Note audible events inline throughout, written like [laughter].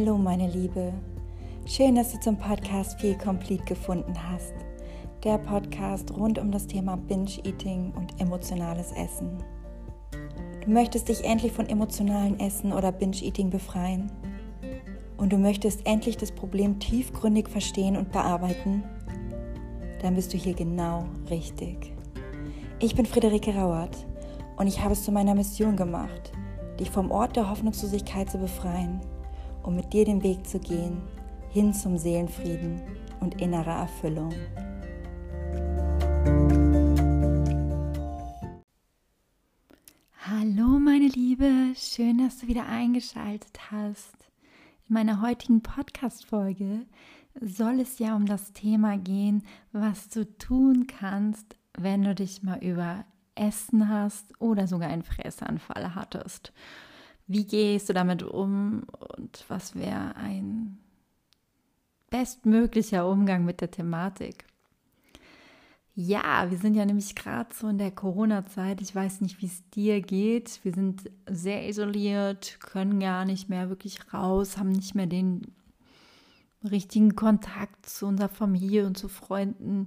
Hallo meine Liebe, schön, dass du zum Podcast Feel Complete gefunden hast. Der Podcast rund um das Thema Binge-Eating und emotionales Essen. Du möchtest dich endlich von emotionalen Essen oder Binge-Eating befreien. Und du möchtest endlich das Problem tiefgründig verstehen und bearbeiten. Dann bist du hier genau richtig. Ich bin Friederike Rauert und ich habe es zu meiner Mission gemacht, dich vom Ort der Hoffnungslosigkeit zu befreien um mit dir den Weg zu gehen hin zum Seelenfrieden und innerer Erfüllung. Hallo meine Liebe, schön, dass du wieder eingeschaltet hast. In meiner heutigen Podcast-Folge soll es ja um das Thema gehen, was du tun kannst, wenn du dich mal über Essen hast oder sogar einen Fressanfall hattest. Wie gehst du damit um und was wäre ein bestmöglicher Umgang mit der Thematik? Ja, wir sind ja nämlich gerade so in der Corona-Zeit. Ich weiß nicht, wie es dir geht. Wir sind sehr isoliert, können gar nicht mehr wirklich raus, haben nicht mehr den richtigen Kontakt zu unserer Familie und zu Freunden.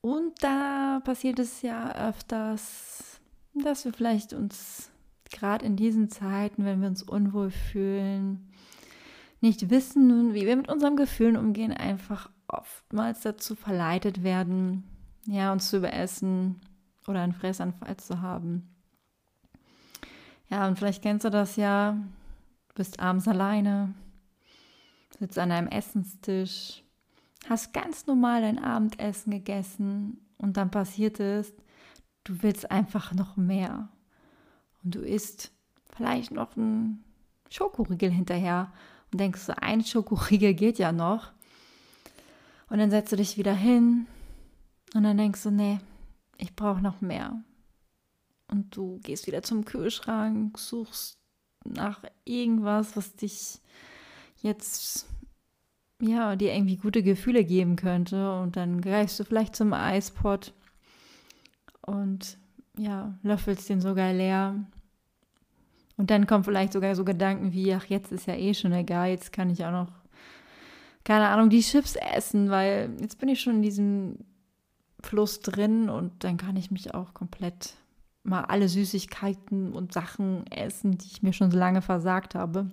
Und da passiert es ja öfters, dass wir vielleicht uns gerade in diesen Zeiten, wenn wir uns unwohl fühlen, nicht wissen, wie wir mit unseren Gefühlen umgehen, einfach oftmals dazu verleitet werden, ja, uns zu überessen oder einen Fressanfall zu haben. Ja, und vielleicht kennst du das ja, du bist abends alleine, sitzt an einem Essenstisch, hast ganz normal dein Abendessen gegessen und dann passiert es, du willst einfach noch mehr und du isst vielleicht noch einen Schokoriegel hinterher und denkst so, ein Schokoriegel geht ja noch. Und dann setzt du dich wieder hin und dann denkst du, nee, ich brauche noch mehr. Und du gehst wieder zum Kühlschrank, suchst nach irgendwas, was dich jetzt ja, dir irgendwie gute Gefühle geben könnte und dann greifst du vielleicht zum Eispot und ja, löffelst den sogar leer und dann kommen vielleicht sogar so Gedanken wie, ach, jetzt ist ja eh schon egal, jetzt kann ich auch noch, keine Ahnung, die Chips essen, weil jetzt bin ich schon in diesem Fluss drin und dann kann ich mich auch komplett mal alle Süßigkeiten und Sachen essen, die ich mir schon so lange versagt habe.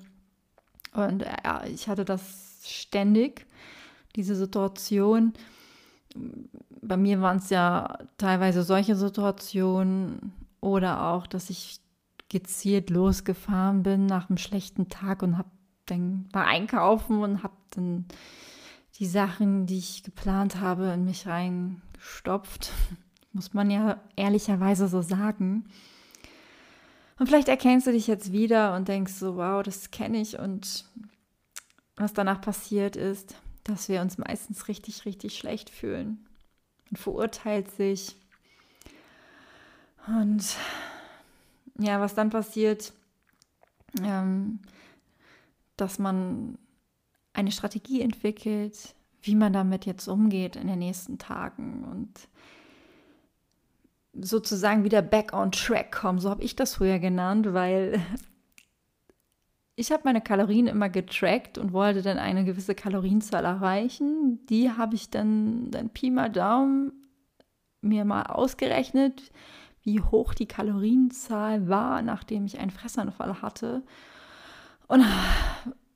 Und äh, ja, ich hatte das ständig, diese Situation. Bei mir waren es ja teilweise solche Situationen oder auch, dass ich gezielt losgefahren bin nach einem schlechten Tag und habe dann mal einkaufen und habe dann die Sachen, die ich geplant habe, in mich reingestopft. [laughs] Muss man ja ehrlicherweise so sagen. Und vielleicht erkennst du dich jetzt wieder und denkst so, wow, das kenne ich. Und was danach passiert ist, dass wir uns meistens richtig, richtig schlecht fühlen. Und verurteilt sich. Und ja, was dann passiert, ähm, dass man eine Strategie entwickelt, wie man damit jetzt umgeht in den nächsten Tagen und sozusagen wieder back on track kommen. So habe ich das früher genannt, weil [laughs] ich habe meine Kalorien immer getrackt und wollte dann eine gewisse Kalorienzahl erreichen. Die habe ich dann, dann Pi mal Daumen mir mal ausgerechnet, wie hoch die Kalorienzahl war, nachdem ich einen Fressanfall hatte. Und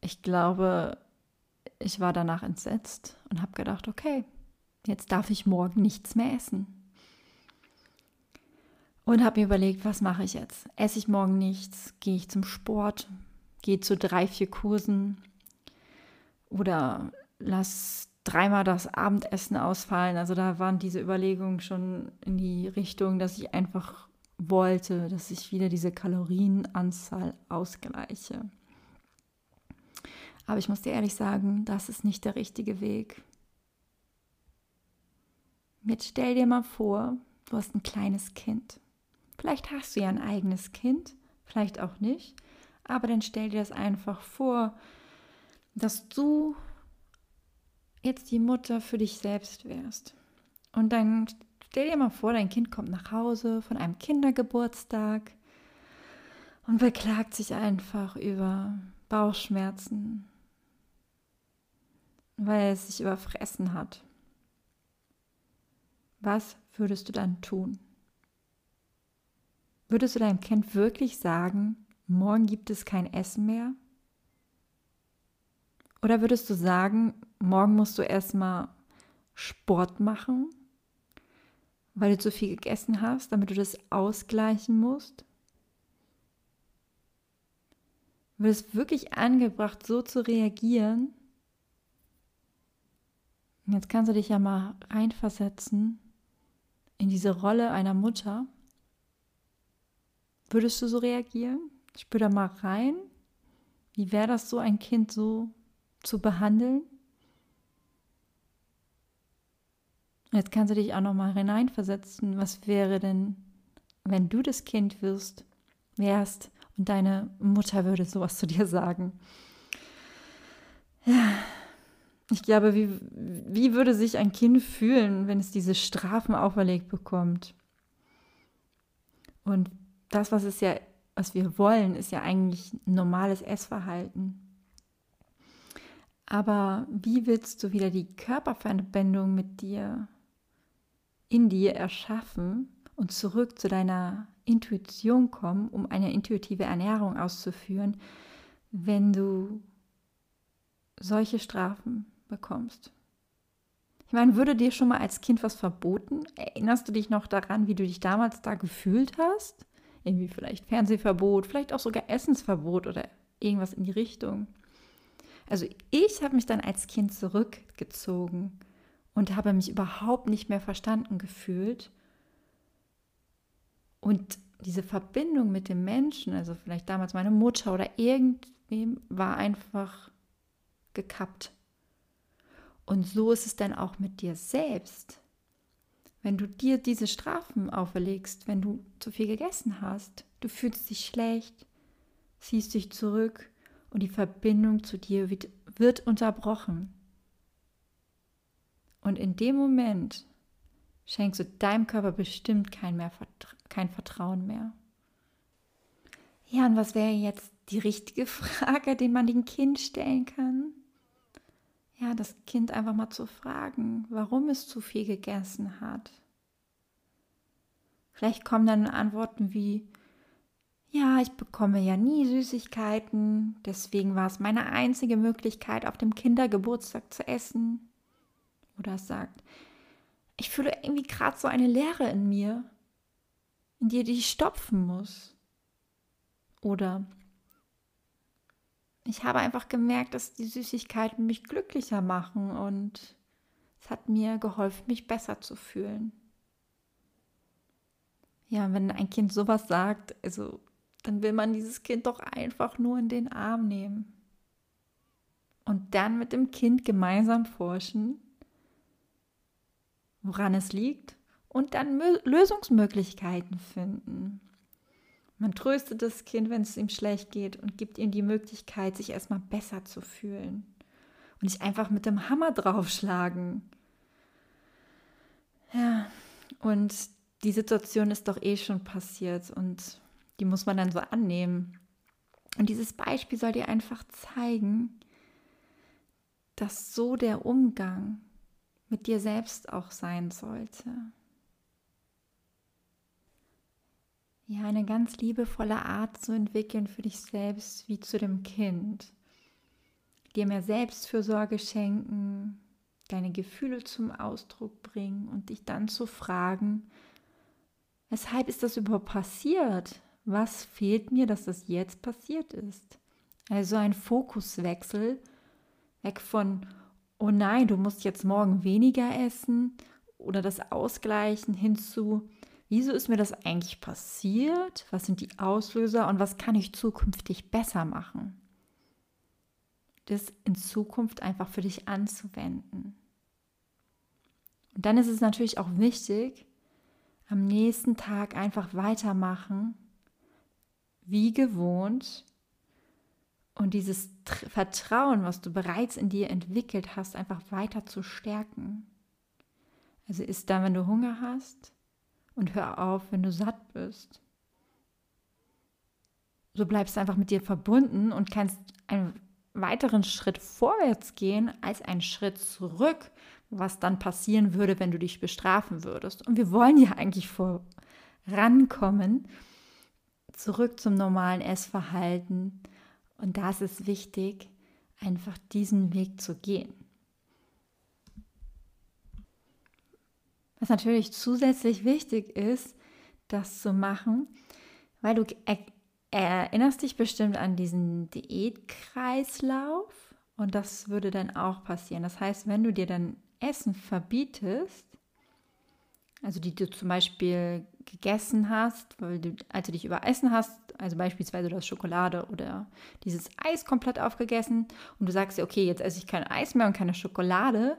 ich glaube, ich war danach entsetzt und habe gedacht, okay, jetzt darf ich morgen nichts mehr essen. Und habe mir überlegt, was mache ich jetzt? Esse ich morgen nichts? Gehe ich zum Sport? Gehe zu drei, vier Kursen? Oder lass dreimal das Abendessen ausfallen. Also da waren diese Überlegungen schon in die Richtung, dass ich einfach wollte, dass ich wieder diese Kalorienanzahl ausgleiche. Aber ich muss dir ehrlich sagen, das ist nicht der richtige Weg. Jetzt stell dir mal vor, du hast ein kleines Kind. Vielleicht hast du ja ein eigenes Kind, vielleicht auch nicht. Aber dann stell dir das einfach vor, dass du jetzt die Mutter für dich selbst wärst. Und dann stell dir mal vor, dein Kind kommt nach Hause von einem Kindergeburtstag und beklagt sich einfach über Bauchschmerzen, weil es sich überfressen hat. Was würdest du dann tun? Würdest du deinem Kind wirklich sagen, morgen gibt es kein Essen mehr? Oder würdest du sagen, morgen musst du erstmal Sport machen, weil du zu viel gegessen hast, damit du das ausgleichen musst? Wird es wirklich angebracht, so zu reagieren? Jetzt kannst du dich ja mal reinversetzen in diese Rolle einer Mutter. Würdest du so reagieren? Spür da mal rein. Wie wäre das so, ein Kind so zu behandeln? Jetzt kannst du dich auch noch mal hineinversetzen. Was wäre denn, wenn du das Kind wirst, wärst und deine Mutter würde sowas zu dir sagen? Ja, ich glaube, wie, wie würde sich ein Kind fühlen, wenn es diese Strafen auferlegt bekommt? Und das, was es ja, was wir wollen, ist ja eigentlich normales Essverhalten. Aber wie willst du wieder die Körperverbindung mit dir in dir erschaffen und zurück zu deiner Intuition kommen, um eine intuitive Ernährung auszuführen, wenn du solche Strafen bekommst. Ich meine, würde dir schon mal als Kind was verboten? Erinnerst du dich noch daran, wie du dich damals da gefühlt hast? Irgendwie vielleicht Fernsehverbot, vielleicht auch sogar Essensverbot oder irgendwas in die Richtung. Also ich habe mich dann als Kind zurückgezogen und habe mich überhaupt nicht mehr verstanden gefühlt. Und diese Verbindung mit dem Menschen, also vielleicht damals meine Mutter oder irgendwem, war einfach gekappt. Und so ist es dann auch mit dir selbst. Wenn du dir diese Strafen auferlegst, wenn du zu viel gegessen hast, du fühlst dich schlecht, ziehst dich zurück und die Verbindung zu dir wird, wird unterbrochen. Und in dem Moment schenkst du deinem Körper bestimmt kein, mehr, kein Vertrauen mehr. Ja, und was wäre jetzt die richtige [laughs] Frage, die man dem Kind stellen kann? ja, das Kind einfach mal zu fragen, warum es zu viel gegessen hat. Vielleicht kommen dann Antworten wie, ja, ich bekomme ja nie Süßigkeiten, deswegen war es meine einzige Möglichkeit, auf dem Kindergeburtstag zu essen. Oder sagt, ich fühle irgendwie gerade so eine Leere in mir, in die ich stopfen muss. Oder ich habe einfach gemerkt, dass die Süßigkeiten mich glücklicher machen und es hat mir geholfen, mich besser zu fühlen. Ja, wenn ein Kind sowas sagt, also dann will man dieses Kind doch einfach nur in den Arm nehmen. Und dann mit dem Kind gemeinsam forschen, woran es liegt und dann Lösungsmöglichkeiten finden. Man tröstet das Kind, wenn es ihm schlecht geht und gibt ihm die Möglichkeit, sich erstmal besser zu fühlen. Und nicht einfach mit dem Hammer draufschlagen. Ja, und die Situation ist doch eh schon passiert und die muss man dann so annehmen. Und dieses Beispiel soll dir einfach zeigen, dass so der Umgang mit dir selbst auch sein sollte. ja, eine ganz liebevolle Art zu entwickeln für dich selbst wie zu dem Kind. Dir mehr Selbstfürsorge schenken, deine Gefühle zum Ausdruck bringen und dich dann zu fragen, weshalb ist das überhaupt passiert? Was fehlt mir, dass das jetzt passiert ist? Also ein Fokuswechsel weg von, oh nein, du musst jetzt morgen weniger essen oder das ausgleichen hin zu, wieso ist mir das eigentlich passiert? Was sind die Auslöser und was kann ich zukünftig besser machen? Das in Zukunft einfach für dich anzuwenden. Und dann ist es natürlich auch wichtig, am nächsten Tag einfach weitermachen, wie gewohnt, und dieses Vertrauen, was du bereits in dir entwickelt hast, einfach weiter zu stärken. Also ist dann, wenn du Hunger hast, und hör auf, wenn du satt bist. so bleibst du einfach mit dir verbunden und kannst einen weiteren Schritt vorwärts gehen als einen Schritt zurück, was dann passieren würde, wenn du dich bestrafen würdest. Und wir wollen ja eigentlich vorankommen, zurück zum normalen Essverhalten. Und da ist es wichtig, einfach diesen Weg zu gehen. Was natürlich zusätzlich wichtig ist, das zu machen, weil du erinnerst dich bestimmt an diesen Diätkreislauf und das würde dann auch passieren. Das heißt, wenn du dir dann Essen verbietest, also die du zum Beispiel gegessen hast, weil du, als du dich überessen hast, also beispielsweise du hast Schokolade oder dieses Eis komplett aufgegessen und du sagst dir, okay, jetzt esse ich kein Eis mehr und keine Schokolade,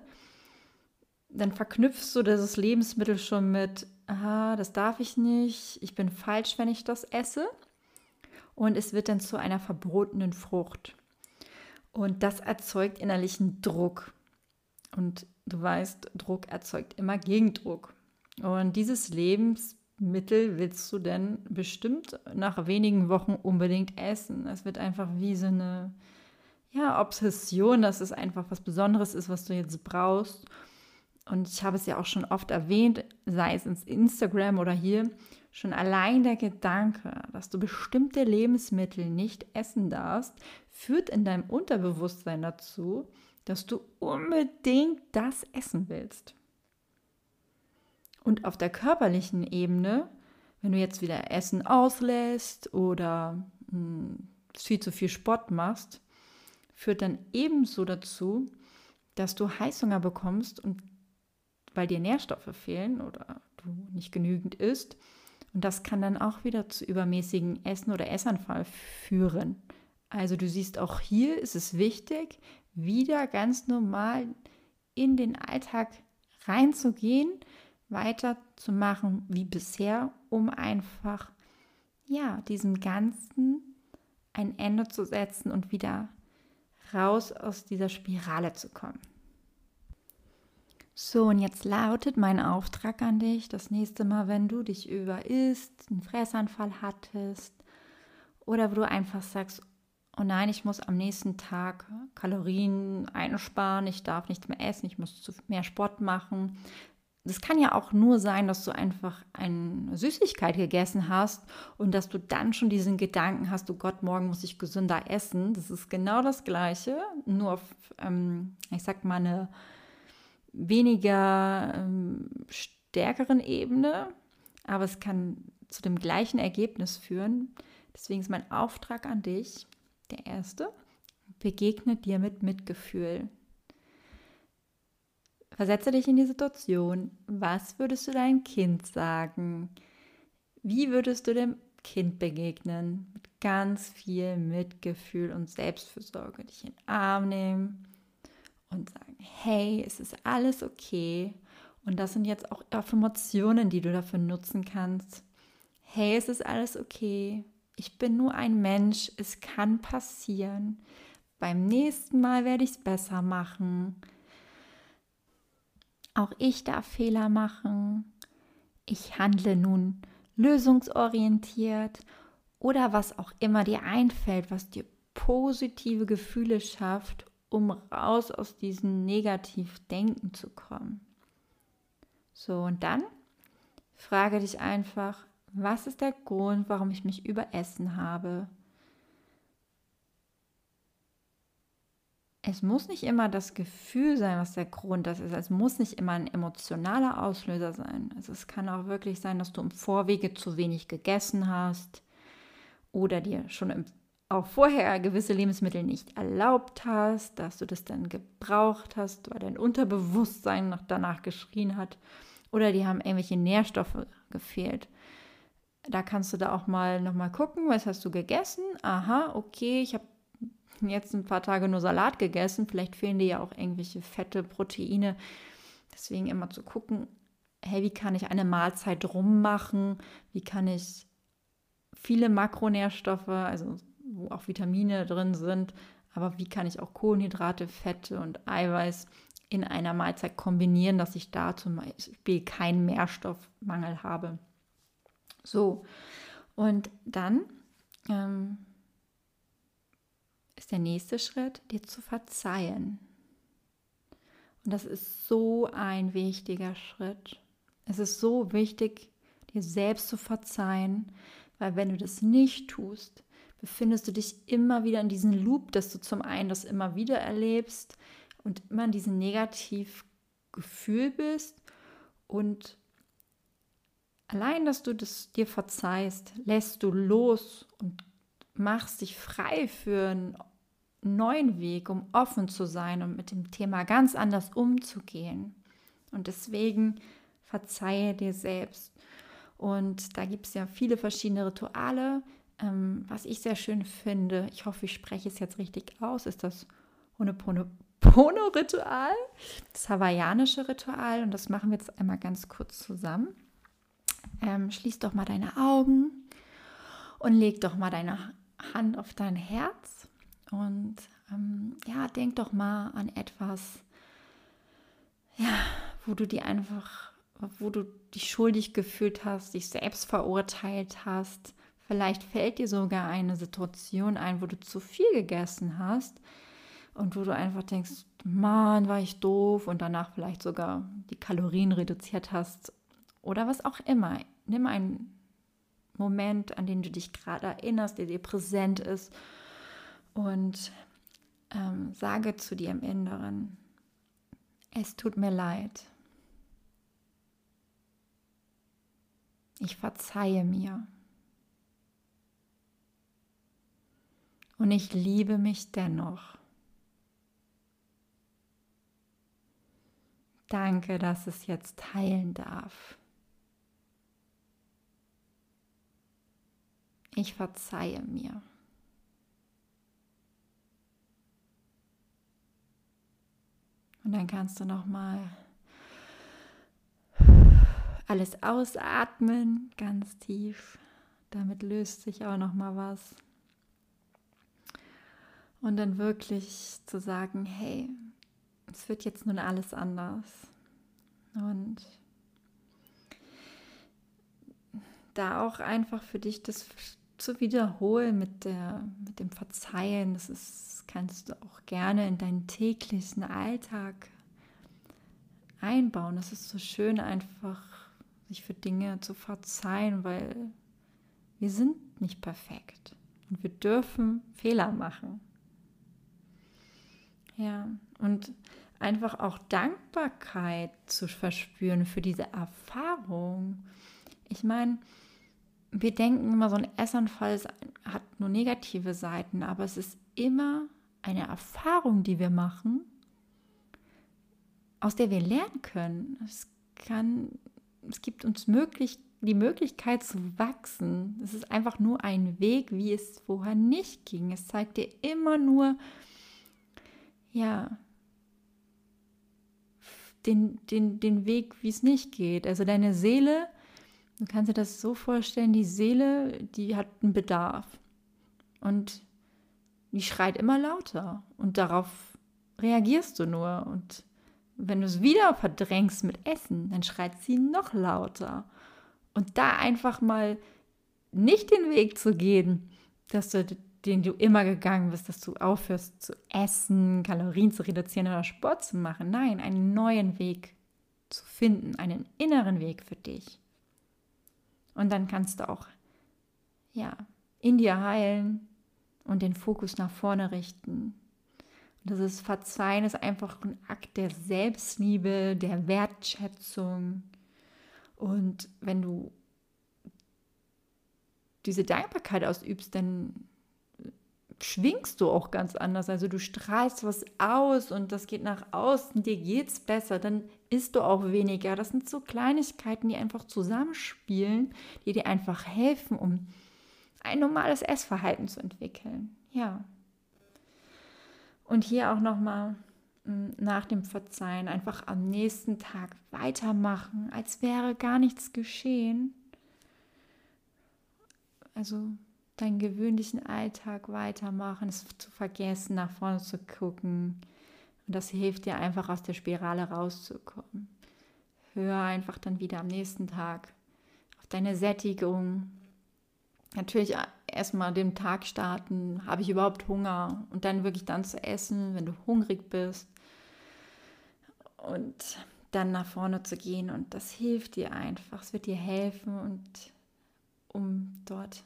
dann verknüpfst du dieses Lebensmittel schon mit, aha, das darf ich nicht, ich bin falsch, wenn ich das esse. Und es wird dann zu einer verbotenen Frucht. Und das erzeugt innerlichen Druck. Und du weißt, Druck erzeugt immer Gegendruck. Und dieses Lebensmittel willst du dann bestimmt nach wenigen Wochen unbedingt essen. Es wird einfach wie so eine ja, Obsession, dass es einfach was Besonderes ist, was du jetzt brauchst. Und ich habe es ja auch schon oft erwähnt, sei es ins Instagram oder hier, schon allein der Gedanke, dass du bestimmte Lebensmittel nicht essen darfst, führt in deinem Unterbewusstsein dazu, dass du unbedingt das essen willst. Und auf der körperlichen Ebene, wenn du jetzt wieder Essen auslässt oder mh, hm, viel zu viel Sport machst, führt dann ebenso dazu, dass du Heißhunger bekommst und weil dir Nährstoffe fehlen oder du nicht genügend isst. Und das kann dann auch wieder zu übermäßigen Essen oder Essanfall führen. Also du siehst, auch hier ist es wichtig, wieder ganz normal in den Alltag reinzugehen weiterzumachen wie bisher, um einfach ja, diesem Ganzen ein Ende zu setzen und wieder raus aus dieser Spirale zu kommen. So, und jetzt lautet mein Auftrag an dich, das nächste Mal, wenn du dich über isst, einen Fressanfall hattest oder wo du einfach sagst, oh nein, ich muss am nächsten Tag Kalorien einsparen, ich darf nichts mehr essen, ich muss mehr Sport machen, das kann ja auch nur sein, dass du einfach eine Süßigkeit gegessen hast und dass du dann schon diesen Gedanken hast, oh Gott, morgen muss ich gesünder essen. Das ist genau das Gleiche, nur auf, ähm, ich sag mal, eine weniger ähm, stärkeren Ebene, aber es kann zu dem gleichen Ergebnis führen. Deswegen ist mein Auftrag an dich, der erste, begegne dir mit Mitgefühl. Versetze dich in die Situation. Was würdest du deinem Kind sagen? Wie würdest du dem Kind begegnen? Mit ganz viel Mitgefühl und Selbstfürsorge. Dich in den Arm nehmen und sagen, hey, es ist alles okay. Und das sind jetzt auch Affirmationen, die du dafür nutzen kannst. Hey, es ist alles okay. Ich bin nur ein Mensch. Es kann passieren. Beim nächsten Mal werde ich es besser machen. Auch ich darf Fehler machen. Ich handle nun lösungsorientiert oder was auch immer dir einfällt, was dir positive Gefühle schafft, um raus aus diesem Negativdenken zu kommen. So, und dann frage dich einfach, was ist der Grund, warum ich mich überessen habe? Es muss nicht immer das Gefühl sein, was der Grund das ist. Es muss nicht immer ein emotionaler Auslöser sein. Also es kann auch wirklich sein, dass du im Vorwege zu wenig gegessen hast oder dir schon im, auch vorher gewisse Lebensmittel nicht erlaubt hast, dass du das dann gebraucht hast, weil dein Unterbewusstsein noch danach geschrien hat oder die haben irgendwelche Nährstoffe gefehlt. Da kannst du da auch mal nochmal gucken, was hast du gegessen? Aha, okay, ich habe jetzt ein paar Tage nur Salat gegessen. Vielleicht fehlen dir ja auch irgendwelche Fette, Proteine. Deswegen immer zu gucken, hey, wie kann ich eine Mahlzeit rummachen? Wie kann ich viele Makronährstoffe, also wo auch Vitamine drin sind, aber wie kann ich auch Kohlenhydrate, Fette und Eiweiß in einer Mahlzeit kombinieren, dass ich da zum Beispiel keinen Nährstoffmangel habe. So, und dann ähm, ist der nächste Schritt, dir zu verzeihen. Und das ist so ein wichtiger Schritt. Es ist so wichtig, dir selbst zu verzeihen, weil wenn du das nicht tust, befindest du dich immer wieder in diesem Loop, dass du zum einen das immer wieder erlebst und immer in diesem Negativgefühl bist und allein, dass du das dir verzeihst, lässt du los und machst dich frei für einen neuen Weg, um offen zu sein und mit dem Thema ganz anders umzugehen. Und deswegen verzeihe dir selbst. Und da gibt es ja viele verschiedene Rituale. Ähm, was ich sehr schön finde, ich hoffe, ich spreche es jetzt richtig aus, ist das Honopono-Ritual, das hawaiianische Ritual. Und das machen wir jetzt einmal ganz kurz zusammen. Ähm, schließ doch mal deine Augen und leg doch mal deine Hand auf dein Herz. Und ähm, ja, denk doch mal an etwas, ja, wo du dir einfach wo du dich schuldig gefühlt hast, dich selbst verurteilt hast. Vielleicht fällt dir sogar eine Situation ein, wo du zu viel gegessen hast und wo du einfach denkst, Mann, war ich doof und danach vielleicht sogar die Kalorien reduziert hast oder was auch immer. Nimm einen Moment, an den du dich gerade erinnerst, der dir präsent ist und ähm, sage zu dir im Inneren, es tut mir leid. Ich verzeihe mir. Und ich liebe mich dennoch. Danke, dass es jetzt teilen darf. Ich verzeihe mir. Und dann kannst du noch mal alles ausatmen, ganz tief. Damit löst sich auch noch mal was. Und dann wirklich zu sagen, hey, es wird jetzt nun alles anders. Und da auch einfach für dich das zu wiederholen mit, der, mit dem Verzeihen, das ist, kannst du auch gerne in deinen täglichen Alltag einbauen. Das ist so schön einfach sich für Dinge zu verzeihen, weil wir sind nicht perfekt und wir dürfen Fehler machen. Ja, und einfach auch Dankbarkeit zu verspüren für diese Erfahrung. Ich meine, wir denken immer, so ein Essanfall hat nur negative Seiten, aber es ist immer eine Erfahrung, die wir machen, aus der wir lernen können. Es kann es gibt uns möglich, die Möglichkeit zu wachsen. Es ist einfach nur ein Weg, wie es vorher nicht ging. Es zeigt dir immer nur, ja, den, den, den Weg, wie es nicht geht. Also deine Seele, du kannst dir das so vorstellen, die Seele, die hat einen Bedarf. Und die schreit immer lauter. Und darauf reagierst du nur. Und wenn du es wieder verdrängst mit Essen, dann schreit sie noch lauter. Und da einfach mal nicht den Weg zu gehen, dass du, den du immer gegangen bist, dass du aufhörst zu essen, Kalorien zu reduzieren oder Sport zu machen. Nein, einen neuen Weg zu finden, einen inneren Weg für dich. Und dann kannst du auch, ja, in dir heilen und den Fokus nach vorne richten das ist Verzeihen ist einfach ein Akt der Selbstliebe, der Wertschätzung. Und wenn du diese Dankbarkeit ausübst, dann schwingst du auch ganz anders. Also du strahlst was aus und das geht nach außen, dir geht es besser, dann isst du auch weniger. Das sind so Kleinigkeiten, die einfach zusammenspielen, die dir einfach helfen, um ein normales Essverhalten zu entwickeln. Ja. Und hier auch nochmal hm, nach dem Verzeihen einfach am nächsten Tag weitermachen, als wäre gar nichts geschehen. Also deinen gewöhnlichen Alltag weitermachen, es zu vergessen, nach vorne zu gucken. Und das hilft dir einfach aus der Spirale rauszukommen. Hör einfach dann wieder am nächsten Tag auf deine Sättigung. Natürlich erstmal den Tag starten, habe ich überhaupt Hunger und dann wirklich dann zu essen, wenn du hungrig bist und dann nach vorne zu gehen und das hilft dir einfach, es wird dir helfen und um dort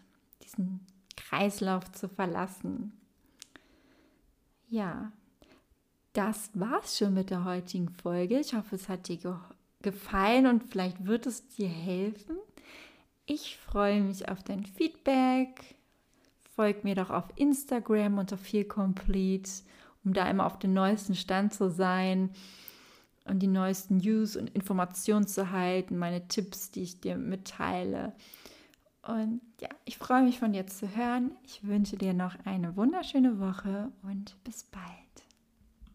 diesen Kreislauf zu verlassen. Ja, das war's schon mit der heutigen Folge. Ich hoffe, es hat dir ge gefallen und vielleicht wird es dir helfen. Ich freue mich auf dein Feedback. Folg mir doch auf Instagram unter FeelComplete, um da immer auf den neuesten Stand zu sein und die neuesten News und Informationen zu halten, meine Tipps, die ich dir mitteile. Und ja, ich freue mich von dir zu hören. Ich wünsche dir noch eine wunderschöne Woche und bis bald.